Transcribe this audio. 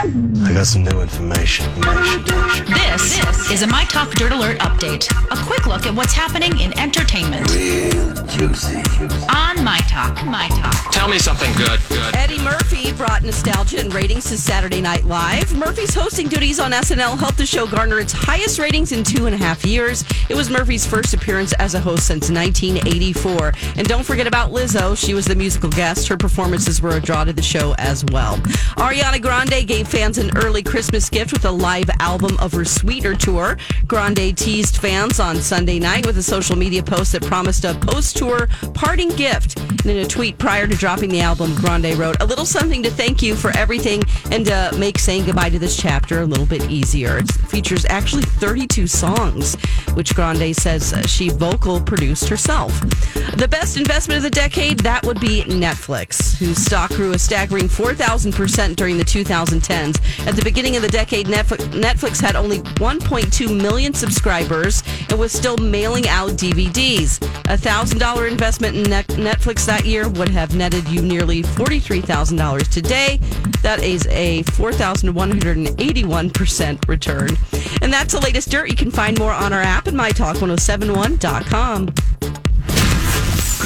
I got some new information. This is a My Talk Dirt Alert update. A quick look at what's happening in entertainment. Real juicy. On My Talk, My Talk. Tell me something good. Good. Eddie Murphy brought nostalgia and ratings to Saturday Night Live. Murphy's hosting duties on SNL helped the show garner its highest ratings in two and a half years. It was Murphy's first appearance as a host since 1984. And don't forget about Lizzo. She was the musical guest. Her performances were a draw to the show as well. Ariana Grande gave fans an early Christmas gift with a live album of her Sweetener tour. Grande teased fans on Sunday night with a social media post that promised a post tour parting gift. And in a tweet prior to dropping the album, Grande wrote, A little something to thank you for everything and to make saying goodbye to this chapter a little bit easier. It features actually 32 songs, which Grande says uh, she vocal produced herself. The best investment of the decade, that would be Netflix, whose stock grew a staggering 4,000% during the 2010s. At the beginning of the decade, Netflix had only 1.2 million subscribers and was still mailing out DVDs. A $1,000 investment in Netflix that year would have netted you nearly $43,000 today. That is a 4,181% return. And that's the latest dirt. You can find more on our app at mytalk1071.com.